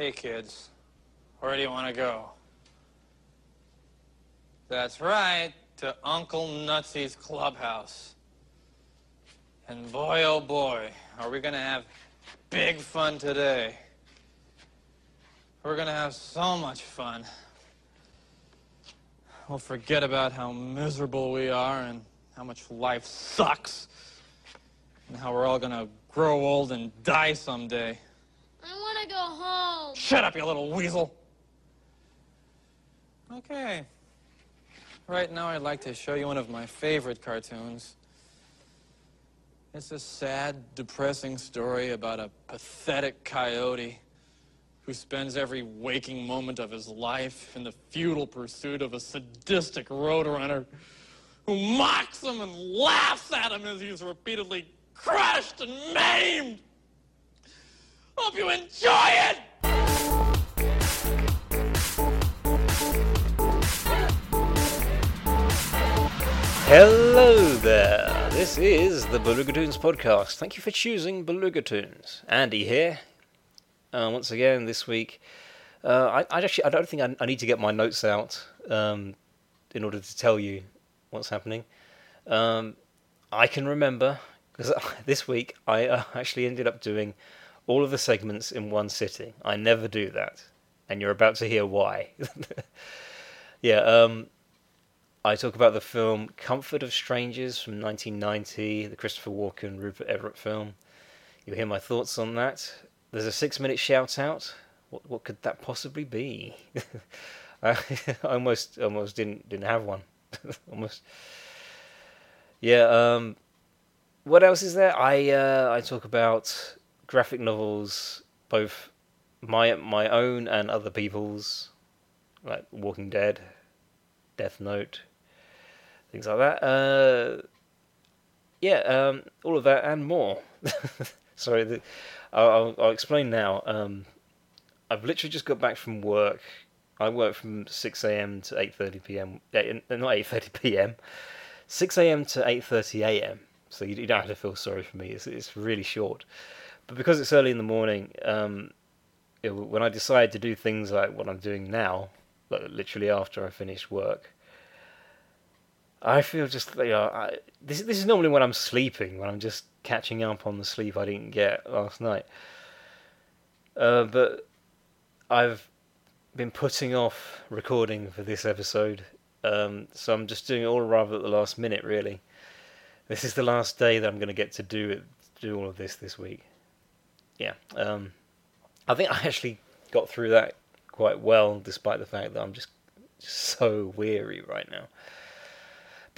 Hey, kids. Where do you want to go? That's right, to Uncle Nutsy's clubhouse. And boy, oh boy, are we going to have big fun today. We're going to have so much fun. We'll forget about how miserable we are and how much life sucks. And how we're all going to grow old and die someday. I want to go home. Shut up, you little weasel. Okay. Right now, I'd like to show you one of my favorite cartoons. It's a sad, depressing story about a pathetic coyote who spends every waking moment of his life in the futile pursuit of a sadistic roadrunner who mocks him and laughs at him as he's repeatedly crushed and maimed. Hope you enjoy it! Hello there. This is the Beluga Toons podcast. Thank you for choosing Beluga Toons. Andy here. Uh, once again this week. Uh, I, I actually I don't think I, I need to get my notes out um, in order to tell you what's happening. Um, I can remember because this week I uh, actually ended up doing all of the segments in one sitting. I never do that, and you're about to hear why. yeah. Um, I talk about the film Comfort of Strangers from 1990, the Christopher Walken Rupert Everett film. You'll hear my thoughts on that. There's a six minute shout out. What what could that possibly be? I almost almost didn't didn't have one. almost. Yeah. Um. What else is there? I uh, I talk about graphic novels, both my my own and other people's, like Walking Dead, Death Note, things like that. Uh, yeah, um, all of that and more. Sorry, the, I'll, I'll, explain now. Um, I've literally just got back from work. I work from 6 a.m. to 8:30 p.m. Yeah, not 8:30 p.m. 6 a.m. to 8:30 a.m. So you, you, don't have to feel sorry for me. It's, it's really short. But because it's early in the morning, um, it, when I decide to do things like what I'm doing now, like literally after I finish work, I feel just you know I, this this is normally when I'm sleeping when I'm just catching up on the sleep I didn't get last night. Uh, but I've been putting off recording for this episode, um, so I'm just doing it all rather at the last minute. Really, this is the last day that I'm going to get to do it, do all of this this week. Yeah, um, I think I actually got through that quite well, despite the fact that I'm just, just so weary right now.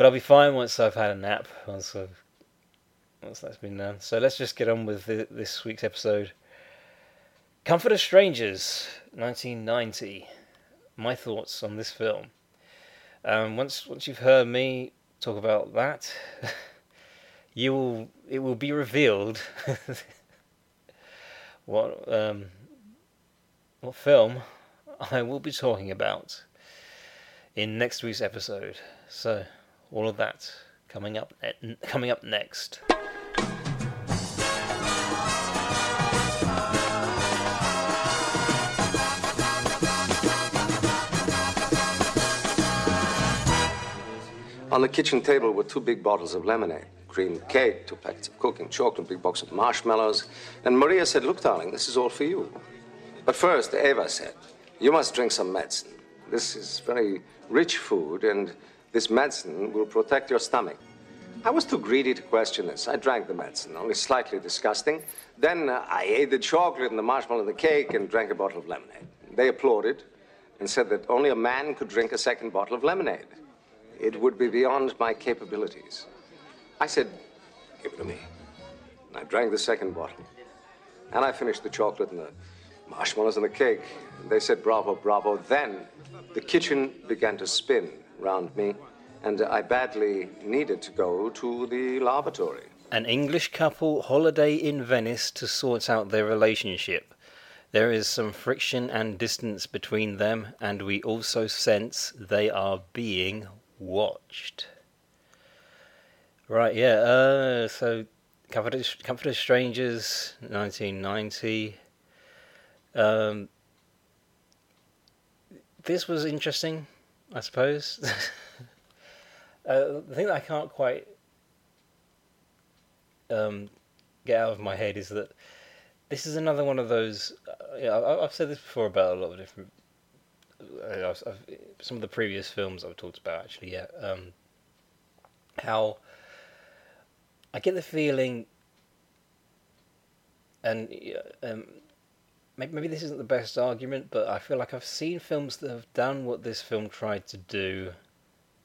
But I'll be fine once I've had a nap. Once I've once that's been done. So let's just get on with the, this week's episode. Comfort of Strangers, 1990. My thoughts on this film. Um, once once you've heard me talk about that, you will it will be revealed what um, what film I will be talking about in next week's episode. So all of that coming up coming up next. On the kitchen table were two big bottles of lemonade, cream cake, two packets of cooking chocolate, a big box of marshmallows. And Maria said, Look, darling, this is all for you. But first, Eva said, You must drink some medicine. This is very rich food, and this medicine will protect your stomach. I was too greedy to question this. I drank the medicine, only slightly disgusting. Then uh, I ate the chocolate and the marshmallow and the cake and drank a bottle of lemonade. They applauded, and said that only a man could drink a second bottle of lemonade. It would be beyond my capabilities. I said, Give it to me. And I drank the second bottle. And I finished the chocolate and the marshmallows and the cake. And they said, Bravo, bravo. Then the kitchen began to spin round me, and I badly needed to go to the lavatory. An English couple holiday in Venice to sort out their relationship. There is some friction and distance between them, and we also sense they are being watched. Right, yeah, uh, so Comfort Comfort of Strangers, 1990. Um, this was interesting, I suppose. uh, the thing that I can't quite um, get out of my head is that this is another one of those. Uh, you know, I, I've said this before about a lot of different. Uh, I've, I've, some of the previous films I've talked about actually, yeah. Um, how I get the feeling, and um, maybe, maybe this isn't the best argument, but I feel like I've seen films that have done what this film tried to do,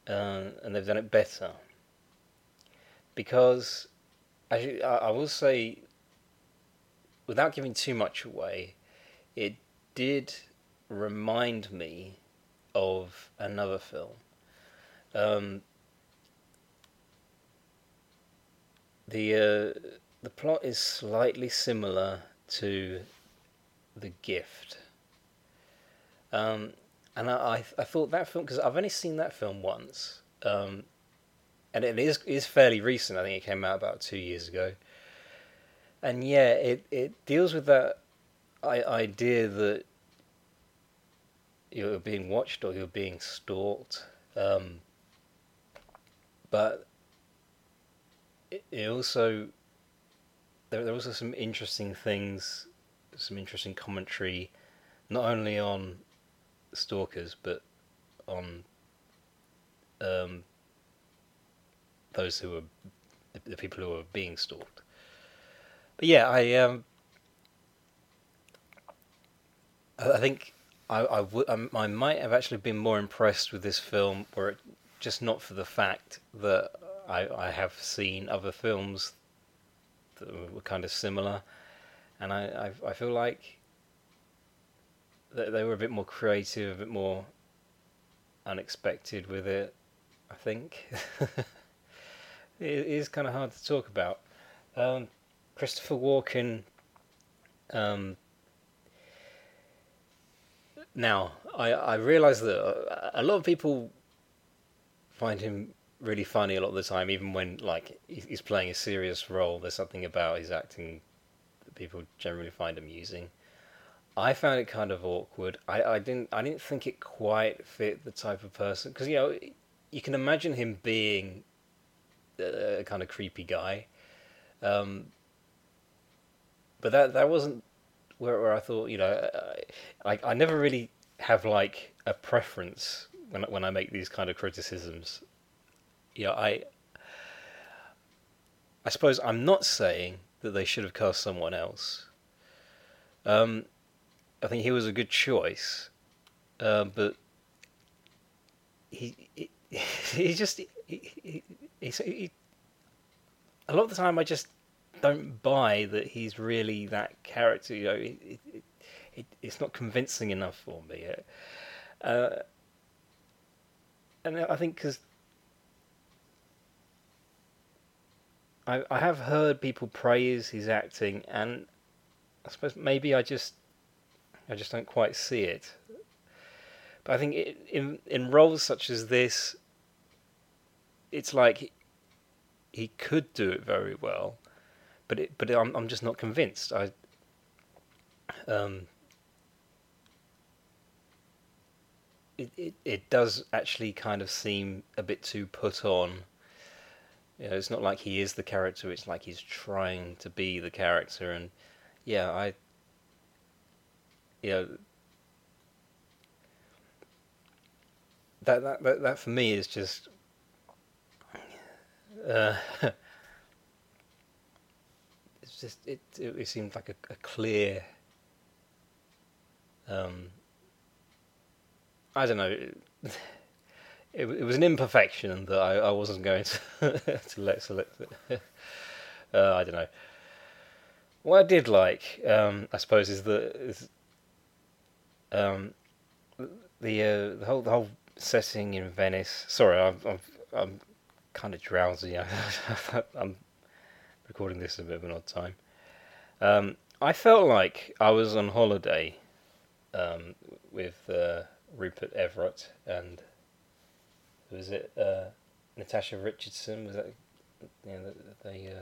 uh, and they've done it better. Because, I, I will say, without giving too much away, it did remind me of another film. Um, the uh, the plot is slightly similar to the gift. Um, and I, I thought that film because I've only seen that film once, um, and it is is fairly recent. I think it came out about two years ago. And yeah, it it deals with that idea that you're being watched or you're being stalked. Um, but it, it also there there are also some interesting things, some interesting commentary, not only on stalkers but on um, those who are the people who are being stalked. But yeah, I um, I think I I, w- um, I might have actually been more impressed with this film, were it just not for the fact that I I have seen other films that were kind of similar, and I I, I feel like that they were a bit more creative, a bit more unexpected with it. I think it is kind of hard to talk about. Um, Christopher Walken. Um, now, I I realise that a lot of people find him really funny a lot of the time, even when like he's playing a serious role. There's something about his acting people generally find amusing. I found it kind of awkward. I, I didn't I didn't think it quite fit the type of person because you know you can imagine him being a, kind of creepy guy, um, but that that wasn't where, where I thought you know I, I never really have like a preference when when I make these kind of criticisms. You know, I I suppose I'm not saying that they should have cast someone else. Um, I think he was a good choice, uh, but he, he he just he, he, he, he, a lot of the time I just don't buy that he's really that character. You know, it, it, it, it's not convincing enough for me. Uh, and I think because I I have heard people praise his acting, and I suppose maybe I just I just don't quite see it. But I think it, in in roles such as this, it's like he could do it very well, but it, but I'm I'm just not convinced. I um it, it it does actually kind of seem a bit too put on. You know, it's not like he is the character. It's like he's trying to be the character, and yeah, I you know that that that, that for me is just uh, it's just it, it it seemed like a, a clear um, I don't know. It, it was an imperfection that I, I wasn't going to to let select it. uh, I don't know. What I did like, um, I suppose, is the is, um, the uh, the whole the whole setting in Venice. Sorry, I'm I'm, I'm kind of drowsy. I'm recording this at a bit of an odd time. Um, I felt like I was on holiday um, with uh, Rupert Everett and was it uh, Natasha Richardson? Was that you know, they?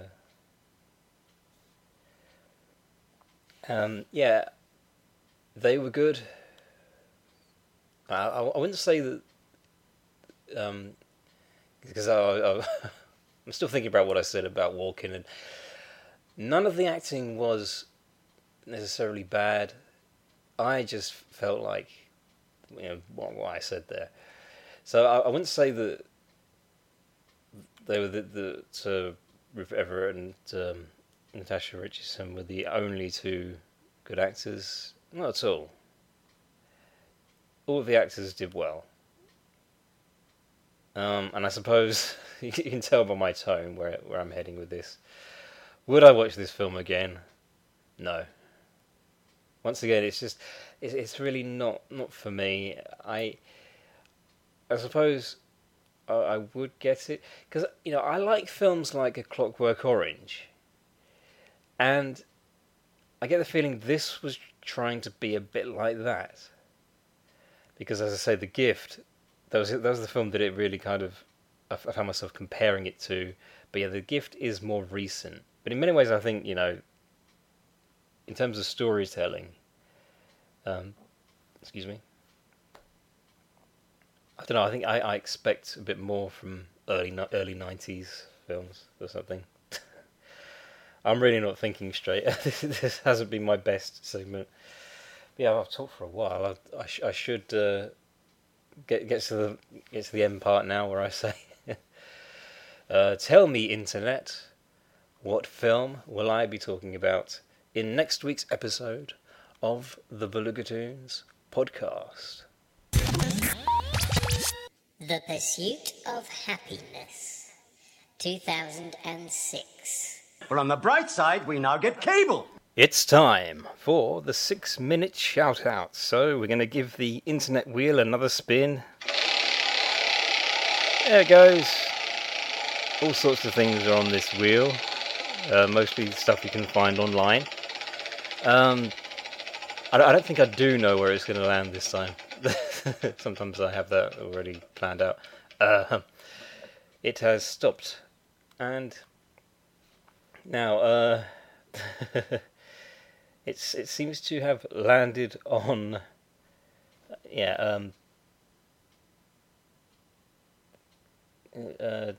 Uh... Um, yeah, they were good. I, I, I wouldn't say that um, because I, I, I'm still thinking about what I said about Walken, and none of the acting was necessarily bad. I just felt like, you know, what, what I said there. So I, I wouldn't say that they were the, the to Rupert Everett and um, Natasha Richardson were the only two good actors. Not at all. All of the actors did well. Um, and I suppose you can tell by my tone where where I'm heading with this. Would I watch this film again? No. Once again, it's just it's, it's really not not for me. I I suppose I, I would get it because you know I like films like A Clockwork Orange, and I get the feeling this was trying to be a bit like that. Because as I say, The Gift, that was that was the film that it really kind of I found myself comparing it to. But yeah, The Gift is more recent, but in many ways, I think you know, in terms of storytelling, um, excuse me. I don't know. I think I, I expect a bit more from early early nineties films or something. I'm really not thinking straight. this hasn't been my best segment. But yeah, I've talked for a while. I, I, sh- I should uh, get get to the get to the end part now, where I say, uh, "Tell me, internet, what film will I be talking about in next week's episode of the Belugatoons podcast?" The Pursuit of Happiness, 2006. But on the bright side, we now get cable. It's time for the six minute shout out. So we're going to give the internet wheel another spin. There it goes. All sorts of things are on this wheel, uh, mostly stuff you can find online. Um, I, I don't think I do know where it's going to land this time. Sometimes I have that already planned out. Uh, it has stopped, and now uh, it's it seems to have landed on. Yeah. Um, uh,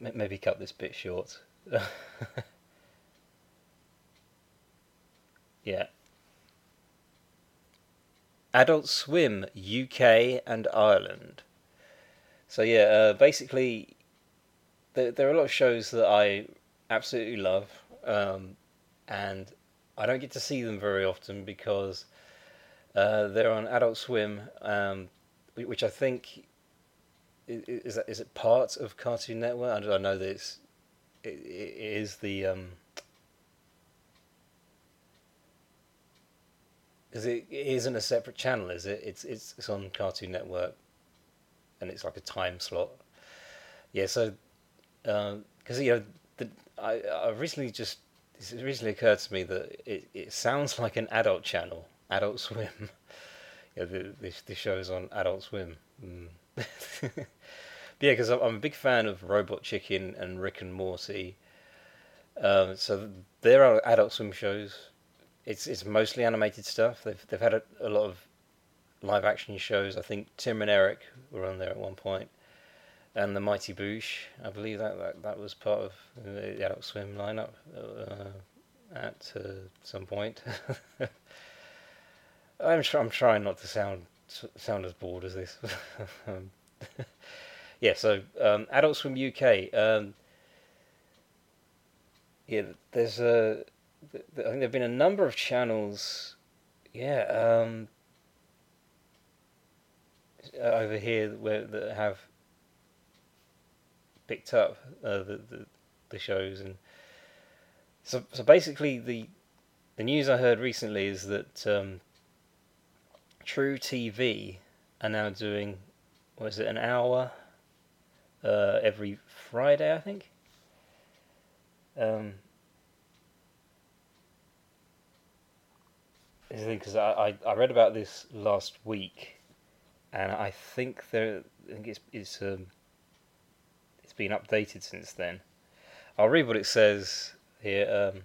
maybe cut this bit short. Yeah. Adult Swim UK and Ireland. So yeah, uh, basically, there there are a lot of shows that I absolutely love, um, and I don't get to see them very often because uh, they're on Adult Swim, um, which I think is that is it part of Cartoon Network? I, know that it's, it, it is the um, because it, isn't a separate channel, is it? It's it's it's on Cartoon Network, and it's like a time slot. Yeah, so because um, you know, the, I I recently just it recently occurred to me that it, it sounds like an adult channel, Adult Swim. yeah, the, the the show's on Adult Swim. Mm. yeah, because I'm a big fan of Robot Chicken and Rick and Morty. Um, so there are Adult Swim shows it's it's mostly animated stuff. They've they've had a, a, lot of live action shows. I think Tim and Eric were on there at one point, and the Mighty Boosh. I believe that that, that was part of the Adult Swim lineup uh, at uh, some point. I'm tr- I'm trying not to sound sound as bored as this. um, yeah, so um, Adult Swim UK. Um, yeah, there's a I think there've been a number of channels, yeah, um, uh, over here where that have picked up uh, the, the the shows and so so basically the the news I heard recently is that um, truTV are now doing what is it an hour uh, every Friday I think. Um, because I, I, I read about this last week, and I think there I think it's it's um, it's been updated since then. I'll read what it says here. Um,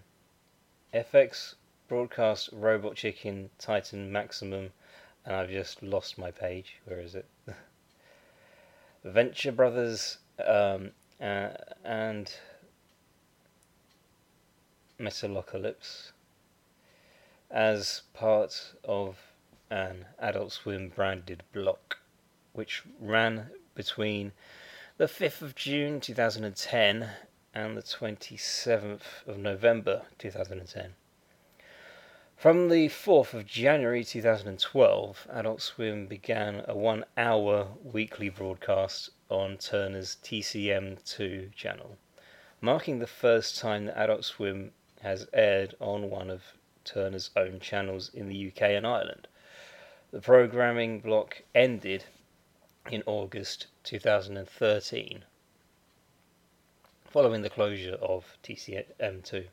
FX broadcast Robot Chicken Titan Maximum, and I've just lost my page. Where is it? Venture Brothers um, uh, and Metalocalypse as part of an Adult Swim branded block, which ran between the 5th of June 2010 and the 27th of November 2010. From the 4th of January 2012, Adult Swim began a one hour weekly broadcast on Turner's TCM2 channel, marking the first time that Adult Swim has aired on one of Turner's own channels in the UK and Ireland. The programming block ended in August 2013, following the closure of TCM2.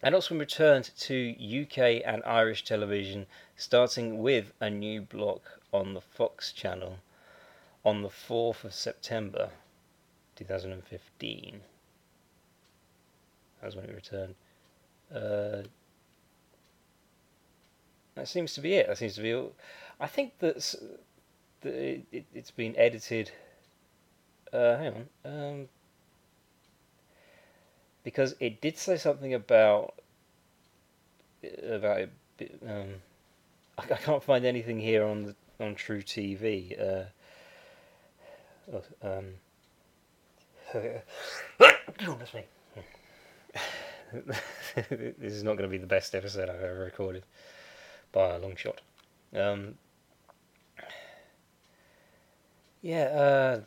Adult Swim returned to UK and Irish television, starting with a new block on the Fox channel on the 4th of September 2015. That's when it returned. Uh, that seems to be it. That seems to be all. I think that it, it, has been edited. Uh, hang on. Um, because it did say something about about it. Um, I, I can't find anything here on the on truTV. Uh, oh, um, that's me. this is not going to be the best episode I've ever recorded by a long shot. Um, yeah, uh,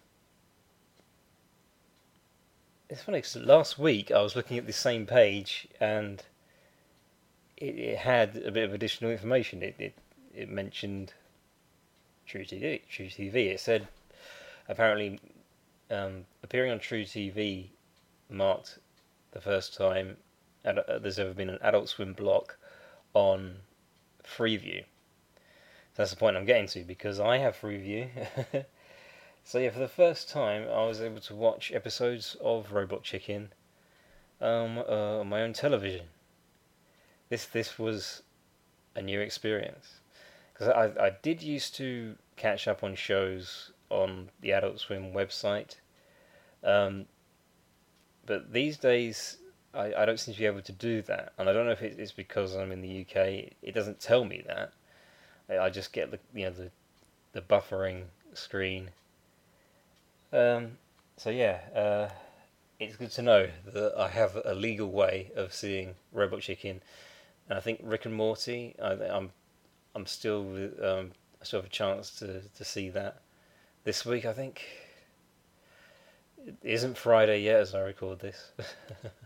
it's funny because last week I was looking at the same page and it, it, had a bit of additional information. It, it it mentioned truTV. True TV. It said apparently um, appearing on truTV marked the first time uh, there's ever been an Adult Swim block on Freeview. That's the point I'm getting to because I have Freeview. so yeah, for the first time, I was able to watch episodes of Robot Chicken um, uh, on my own television. This this was a new experience because I I did used to catch up on shows on the Adult Swim website. Um, but these days I, I don't seem to be able to do that, and I don't know if it's because I'm in the UK. It doesn't tell me that. I, just get the you know the the buffering screen. Um, so yeah, uh, it's good to know that I have a legal way of seeing Robot Chicken, and I think Rick and Morty. I, I'm I'm still um, I still have a chance to to see that this week. I think it isn't Friday yet as I record this.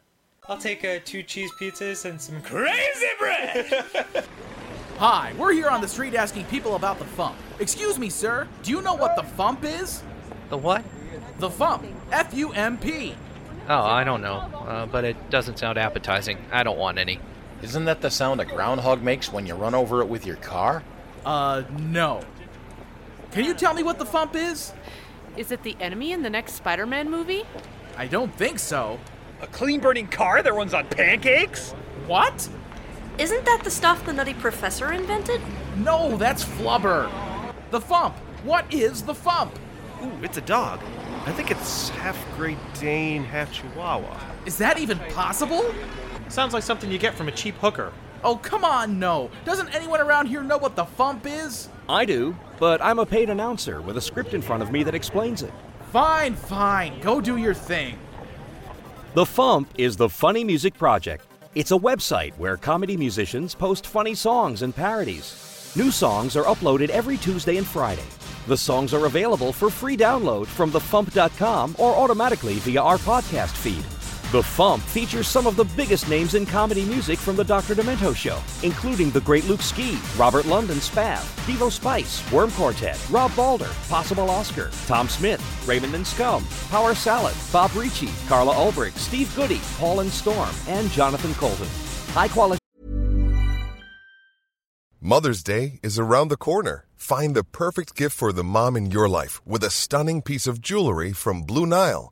I'll take uh, two cheese pizzas and some crazy bread. Hi, we're here on the street asking people about the Fump. Excuse me, sir. Do you know what the Fump is? The what? The Fump. F U M P. Oh, I don't know, uh, but it doesn't sound appetizing. I don't want any. Isn't that the sound a groundhog makes when you run over it with your car? Uh, no. Can you tell me what the Fump is? Is it the enemy in the next Spider Man movie? I don't think so. A clean burning car that runs on pancakes? What? Isn't that the stuff the Nutty Professor invented? No, that's Flubber. The Fump. What is the Fump? Ooh, it's a dog. I think it's half Great Dane, half Chihuahua. Is that even possible? Sounds like something you get from a cheap hooker. Oh, come on, no. Doesn't anyone around here know what the Fump is? I do, but I'm a paid announcer with a script in front of me that explains it. Fine, fine. Go do your thing. The Fump is the Funny Music Project, It's a website where comedy musicians post funny songs and parodies. New songs are uploaded every Tuesday and Friday. The songs are available for free download from thefump.com or automatically via our podcast feed. The Fump features some of the biggest names in comedy music from the Dr. Demento Show, including the great Luke Ski, Robert London Spav, Devo Spice, Worm Quartet, Rob Balder, Possible Oscar, Tom Smith, Raymond and Scum, Power Salad, Bob Ricci, Carla Ulbrich, Steve Goodie, Paul and Storm, and Jonathan Coulton. High quality. Mother's Day is around the corner. Find the perfect gift for the mom in your life with a stunning piece of jewelry from Blue Nile.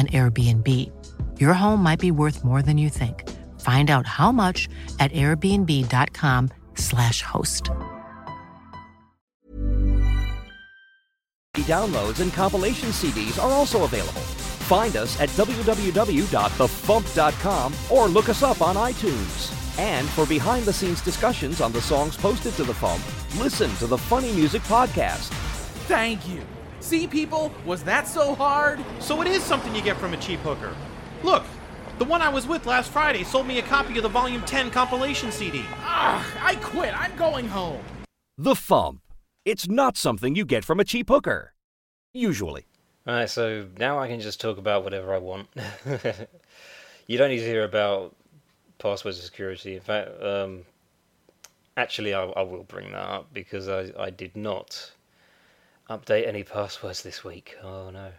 an Airbnb. Your home might be worth more than you think. Find out how much at airbnb.com/slash host. Downloads and compilation CDs are also available. Find us at www.thefump.com or look us up on iTunes. And for behind the scenes discussions on the songs posted to the Fump, listen to the Funny Music Podcast. Thank you. See, people, was that so hard? So it is something you get from a cheap hooker. Look, the one I was with last Friday sold me a copy of the Volume 10 compilation CD. Ah, I quit. I'm going home. The Fump. It's not something you get from a cheap hooker. Usually. Alright, so now I can just talk about whatever I want. you don't need to hear about password security. In fact, um, actually, I, I will bring that up because I, I did not update any passwords this week. Oh no.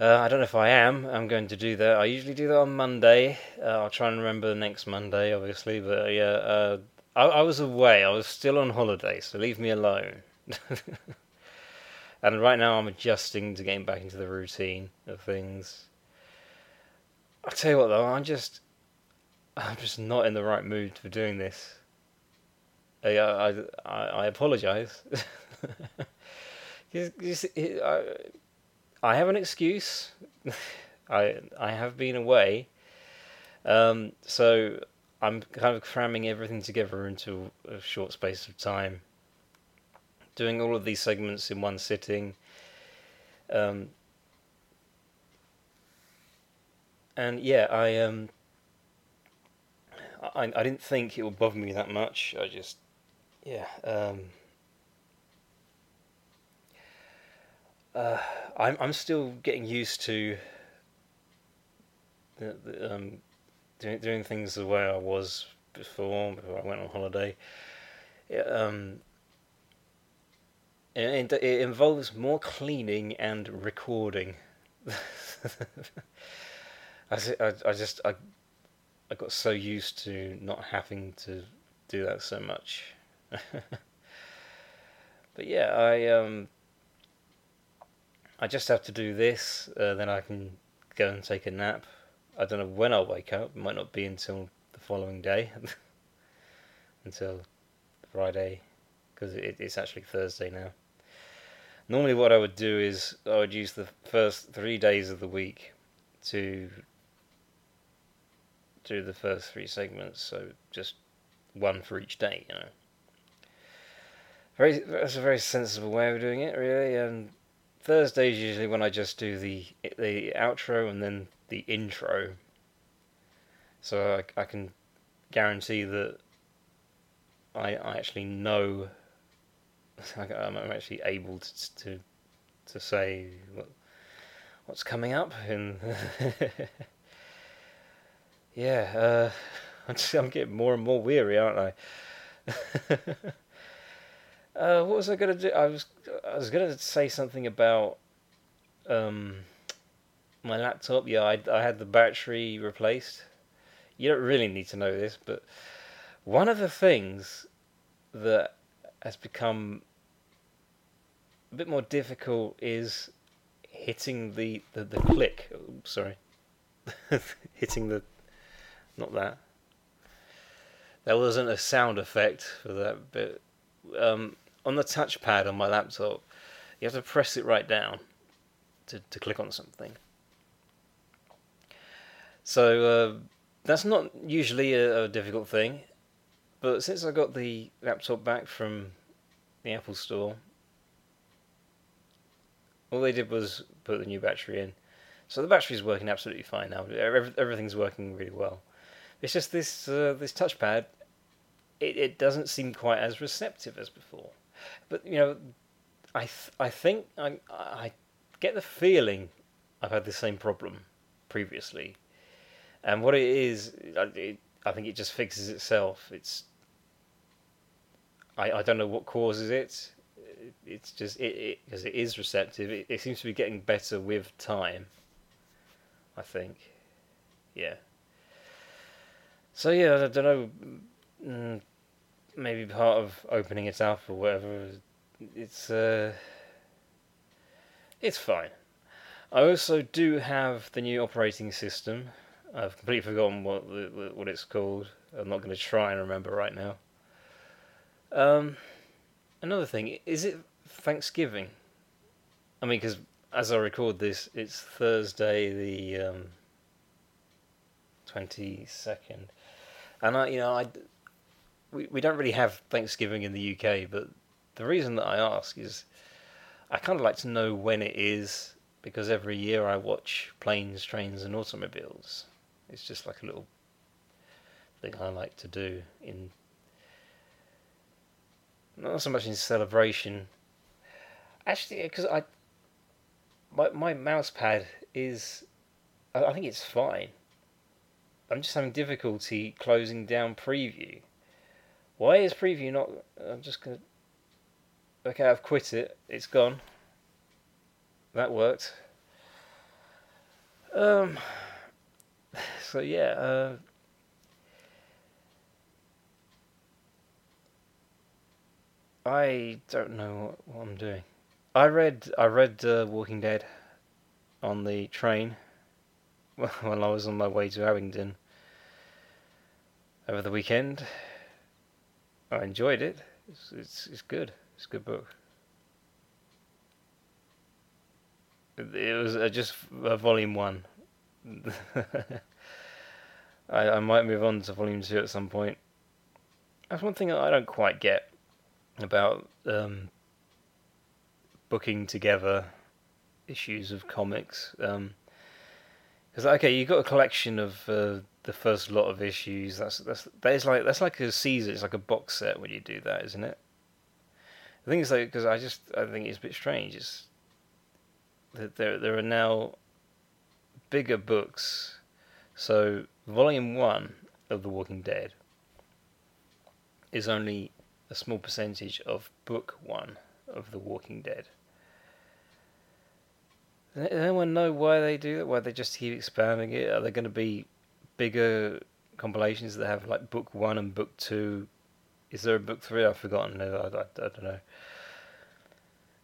Uh, I don't know if I am. I'm going to do that. I usually do that on Monday. Uh, I'll try and remember the next Monday, obviously. But uh, yeah, uh, I, I, was away. I was still on holiday, so leave me alone. and right now, I'm adjusting to getting back into the routine of things. I'll tell you what, though, I'm just, I'm just not in the right mood for doing this. I, I, I, I apologize. I have an excuse. I I have been away, um, so I'm kind of cramming everything together into a short space of time. Doing all of these segments in one sitting. Um, and yeah, I um, I I didn't think it would bother me that much. I just yeah um. Uh, I'm I'm still getting used to the, the, um, doing doing things the way I was before before I went on holiday. It, um, it, it involves more cleaning and recording. I, I, I just I I got so used to not having to do that so much. but yeah, I um I just have to do this, uh, then I can go and take a nap. I don't know when I'll wake up. It might not be until the following day, until Friday, because it, it's actually Thursday now. Normally, what I would do is I would use the first three days of the week to do the first three segments, so just one for each day, you know. Very, that's a very sensible way of doing it, really, and Thursdays usually when I just do the the outro and then the intro. So I, I can guarantee that I, I actually know I'm actually able to to, to say what, what's coming up and yeah uh, I'm, just, I'm getting more and more weary aren't I Uh, what was I gonna do? I was I was gonna say something about um my laptop. Yeah, I I had the battery replaced. You don't really need to know this, but one of the things that has become a bit more difficult is hitting the the, the click. Oh, sorry, hitting the not that. There wasn't a sound effect for that bit. Um, on the touchpad on my laptop, you have to press it right down to, to click on something. So uh, that's not usually a, a, difficult thing, but since I got the laptop back from the Apple Store, all they did was put the new battery in. So the battery's working absolutely fine now. Everything's working really well. It's just this uh, this touchpad. It, it doesn't seem quite as receptive as before. But you know, I th- I think I I get the feeling I've had the same problem previously, and what it is, it, I think it just fixes itself. It's I I don't know what causes it. It's just it because it, it is receptive. It, it seems to be getting better with time. I think, yeah. So yeah, I don't know. Mm, maybe part of opening it up or whatever. It's uh, it's fine. I also do have the new operating system. I've completely forgotten what what it's called. I'm not going to try and remember right now. Um, another thing is it Thanksgiving? I mean, because as I record this, it's Thursday the um, twenty second, and I, you know, I we, we don't really have Thanksgiving in the UK, but the reason that I ask is I kind of like to know when it is because every year I watch planes, trains, and automobiles. It's just like a little thing I like to do in not so much in celebration. Actually, because I my my mouse pad is I, I think it's fine. I'm just having difficulty closing down preview. Why is preview not? I'm just gonna. Okay, I've quit it. It's gone. That worked. Um. So yeah. Uh, I don't know what, what, I'm doing. I read I read uh, Walking Dead on the train when I was on my way to Abingdon over the weekend. I enjoyed it. It's, it's, it's good. It's a good book. It, was uh, just uh, volume one. I, I might move on to volume two at some point. That's one thing I don't quite get about um, booking together issues of comics. Because um, okay, you've got a collection of uh, the first lot of issues. That's that's that is like that's like a Caesar. It's like a box set when you do that, isn't it? The thing is though, because I just I think it's a bit strange. It's that there there are now bigger books. So volume one of The Walking Dead is only a small percentage of book one of The Walking Dead. Does anyone know why they do that? Why they just keep expanding it? Are there going to be bigger compilations that have like book one and book two. Is there a book three? I've forgotten. I, I, I don't know.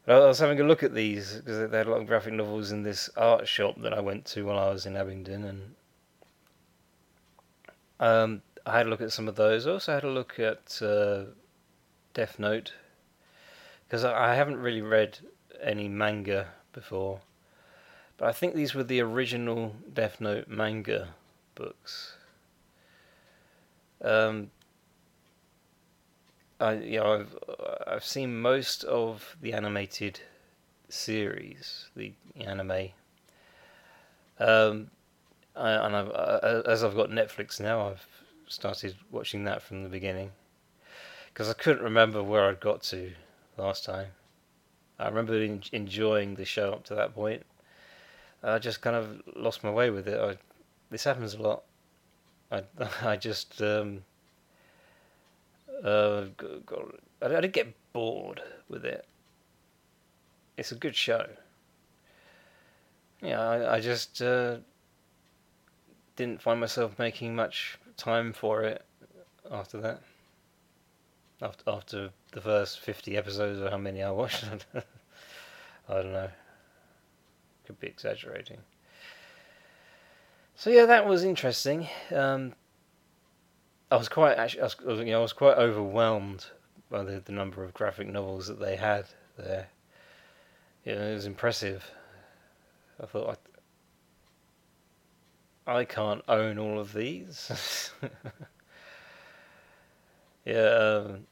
But I was having a look at these because they had a lot of graphic novels in this art shop that I went to while I was in Abingdon, and um, I had a look at some of those. I also had a look at uh, Death Note because I, I haven't really read any manga before, but I think these were the original Death Note manga books. Um, I know I've I've seen most of the animated series, the anime. Um, I, and I've, uh, as I've got Netflix now, I've started watching that from the beginning because I couldn't remember where I'd got to last time. I remember enjoying the show up to that point. I just kind of lost my way with it. I this happens a lot. I I just um, Uh, g- g- I I did get bored with it. It's a good show. Yeah, I, I just uh, didn't find myself making much time for it after that. After after the first fifty episodes or how many I watched, I don't know. Could be exaggerating. So yeah, that was interesting. Um, I was quite actually, I was, you know, I was quite overwhelmed by the, the number of graphic novels that they had there. Yeah, it was impressive. I thought I, I can't own all of these. yeah, um,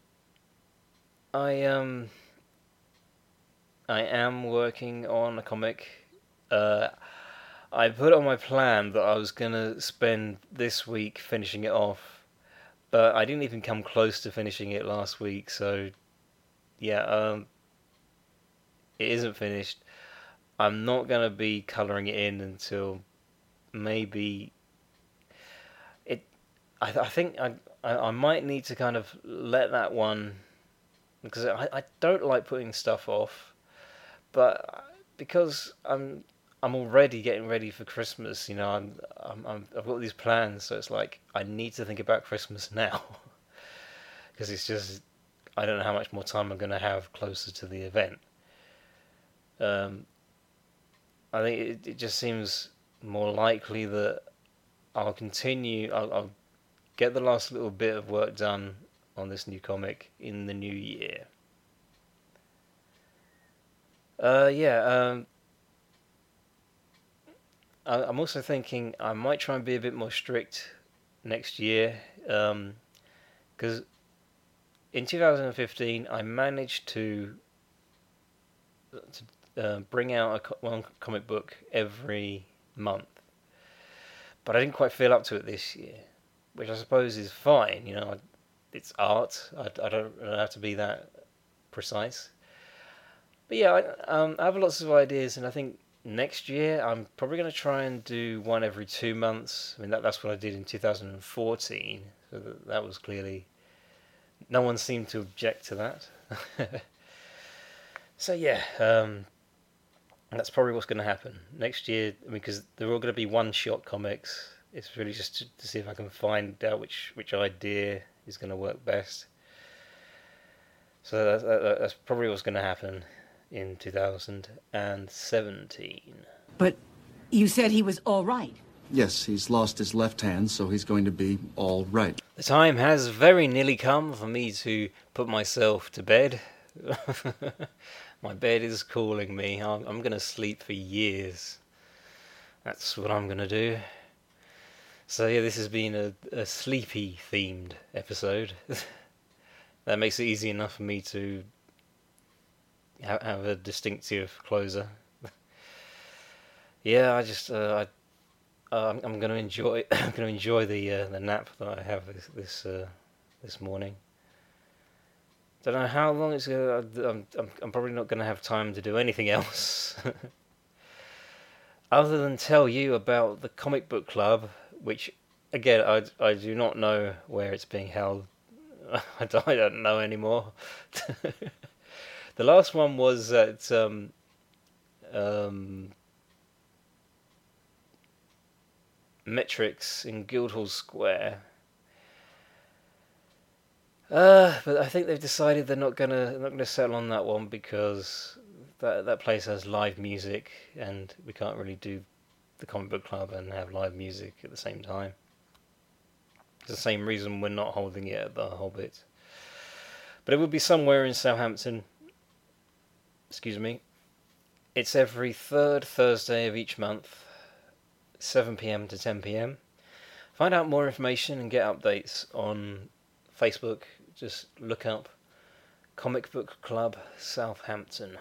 I um, I am working on a comic. Uh, I put on my plan that I was gonna spend this week finishing it off, but I didn't even come close to finishing it last week. So, yeah, um, it isn't finished. I'm not gonna be coloring it in until maybe it. I, I think I, I I might need to kind of let that one because I I don't like putting stuff off, but because I'm I'm already getting ready for Christmas. You know, I'm, I'm, I'm I've got these plans, so it's like I need to think about Christmas now, because it's just I don't know how much more time I'm going to have closer to the event. Um, I think it, it just seems more likely that I'll continue. I'll, I'll get the last little bit of work done on this new comic in the new year. Uh, yeah. Um, I, I'm also thinking I might try and be a bit more strict next year, because in 2015 I managed to to uh, bring out a co- one comic book every month, but I didn't quite feel up to it this year, which I suppose is fine. You know, it's art. I, I don't have to be that precise. But yeah, I, um, I have lots of ideas, and I think next year I'm probably going to try and do one every two months. I mean, that, that's what I did in 2014, so that, that was clearly no one seemed to object to that. so yeah, um, that's probably what's going to happen next year. I mean, because they're all going to be one-shot comics. It's really just to, to see if I can find out which which idea is going to work best. So that's, that, that's probably what's going to happen in 2017. But you said he was all right. Yes, he's lost his left hand, so he's going to be all right. The time has very nearly come for me to put myself to bed. My bed is calling me. I'm, I'm going to sleep for years. That's what I'm going to do. So, yeah, this has been a, a sleepy themed episode. that makes it easy enough for me to ha- have a distinctive closer. yeah, I just uh, I uh, I'm, I'm going to enjoy I'm going to enjoy the uh, the nap that I have this this uh, this morning. Don't know how long it's to I'm, I'm I'm probably not going to have time to do anything else. Other than tell you about the comic book club, which again I, I do not know where it's being held. I don't know anymore. The last one was at um, um, Metrics in Guildhall Square. Uh, but I think they've decided they're not gonna not gonna settle on that one because that that place has live music and we can't really do the comic book club and have live music at the same time. It's the same reason we're not holding it at the Hobbit. But it would be somewhere in Southampton. Excuse me. It's every third Thursday of each month, 7 pm to 10 pm. Find out more information and get updates on Facebook. Just look up Comic Book Club Southampton.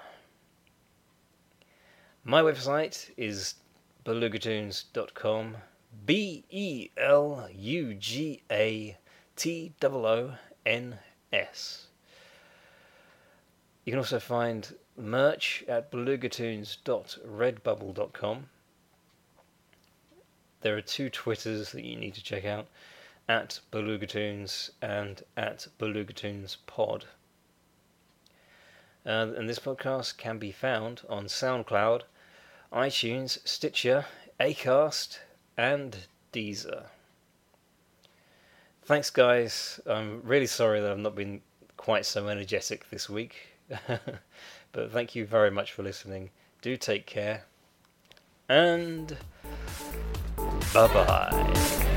My website is belugatoons.com. B E L U G A T O O N S. You can also find merch at belugatoons.redbubble.com. There are two Twitters that you need to check out. at Belugatoons and at Belugatoons Pod. Uh, and this podcast can be found on SoundCloud, iTunes, Stitcher, Acast, and Deezer. Thanks, guys. I'm really sorry that I've not been quite so energetic this week. but thank you very much for listening. Do take care. And bye bye.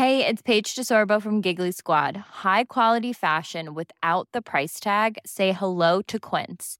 Hey, it's Paige DeSorbo from Giggly Squad. High quality fashion without the price tag. Say hello to Quince.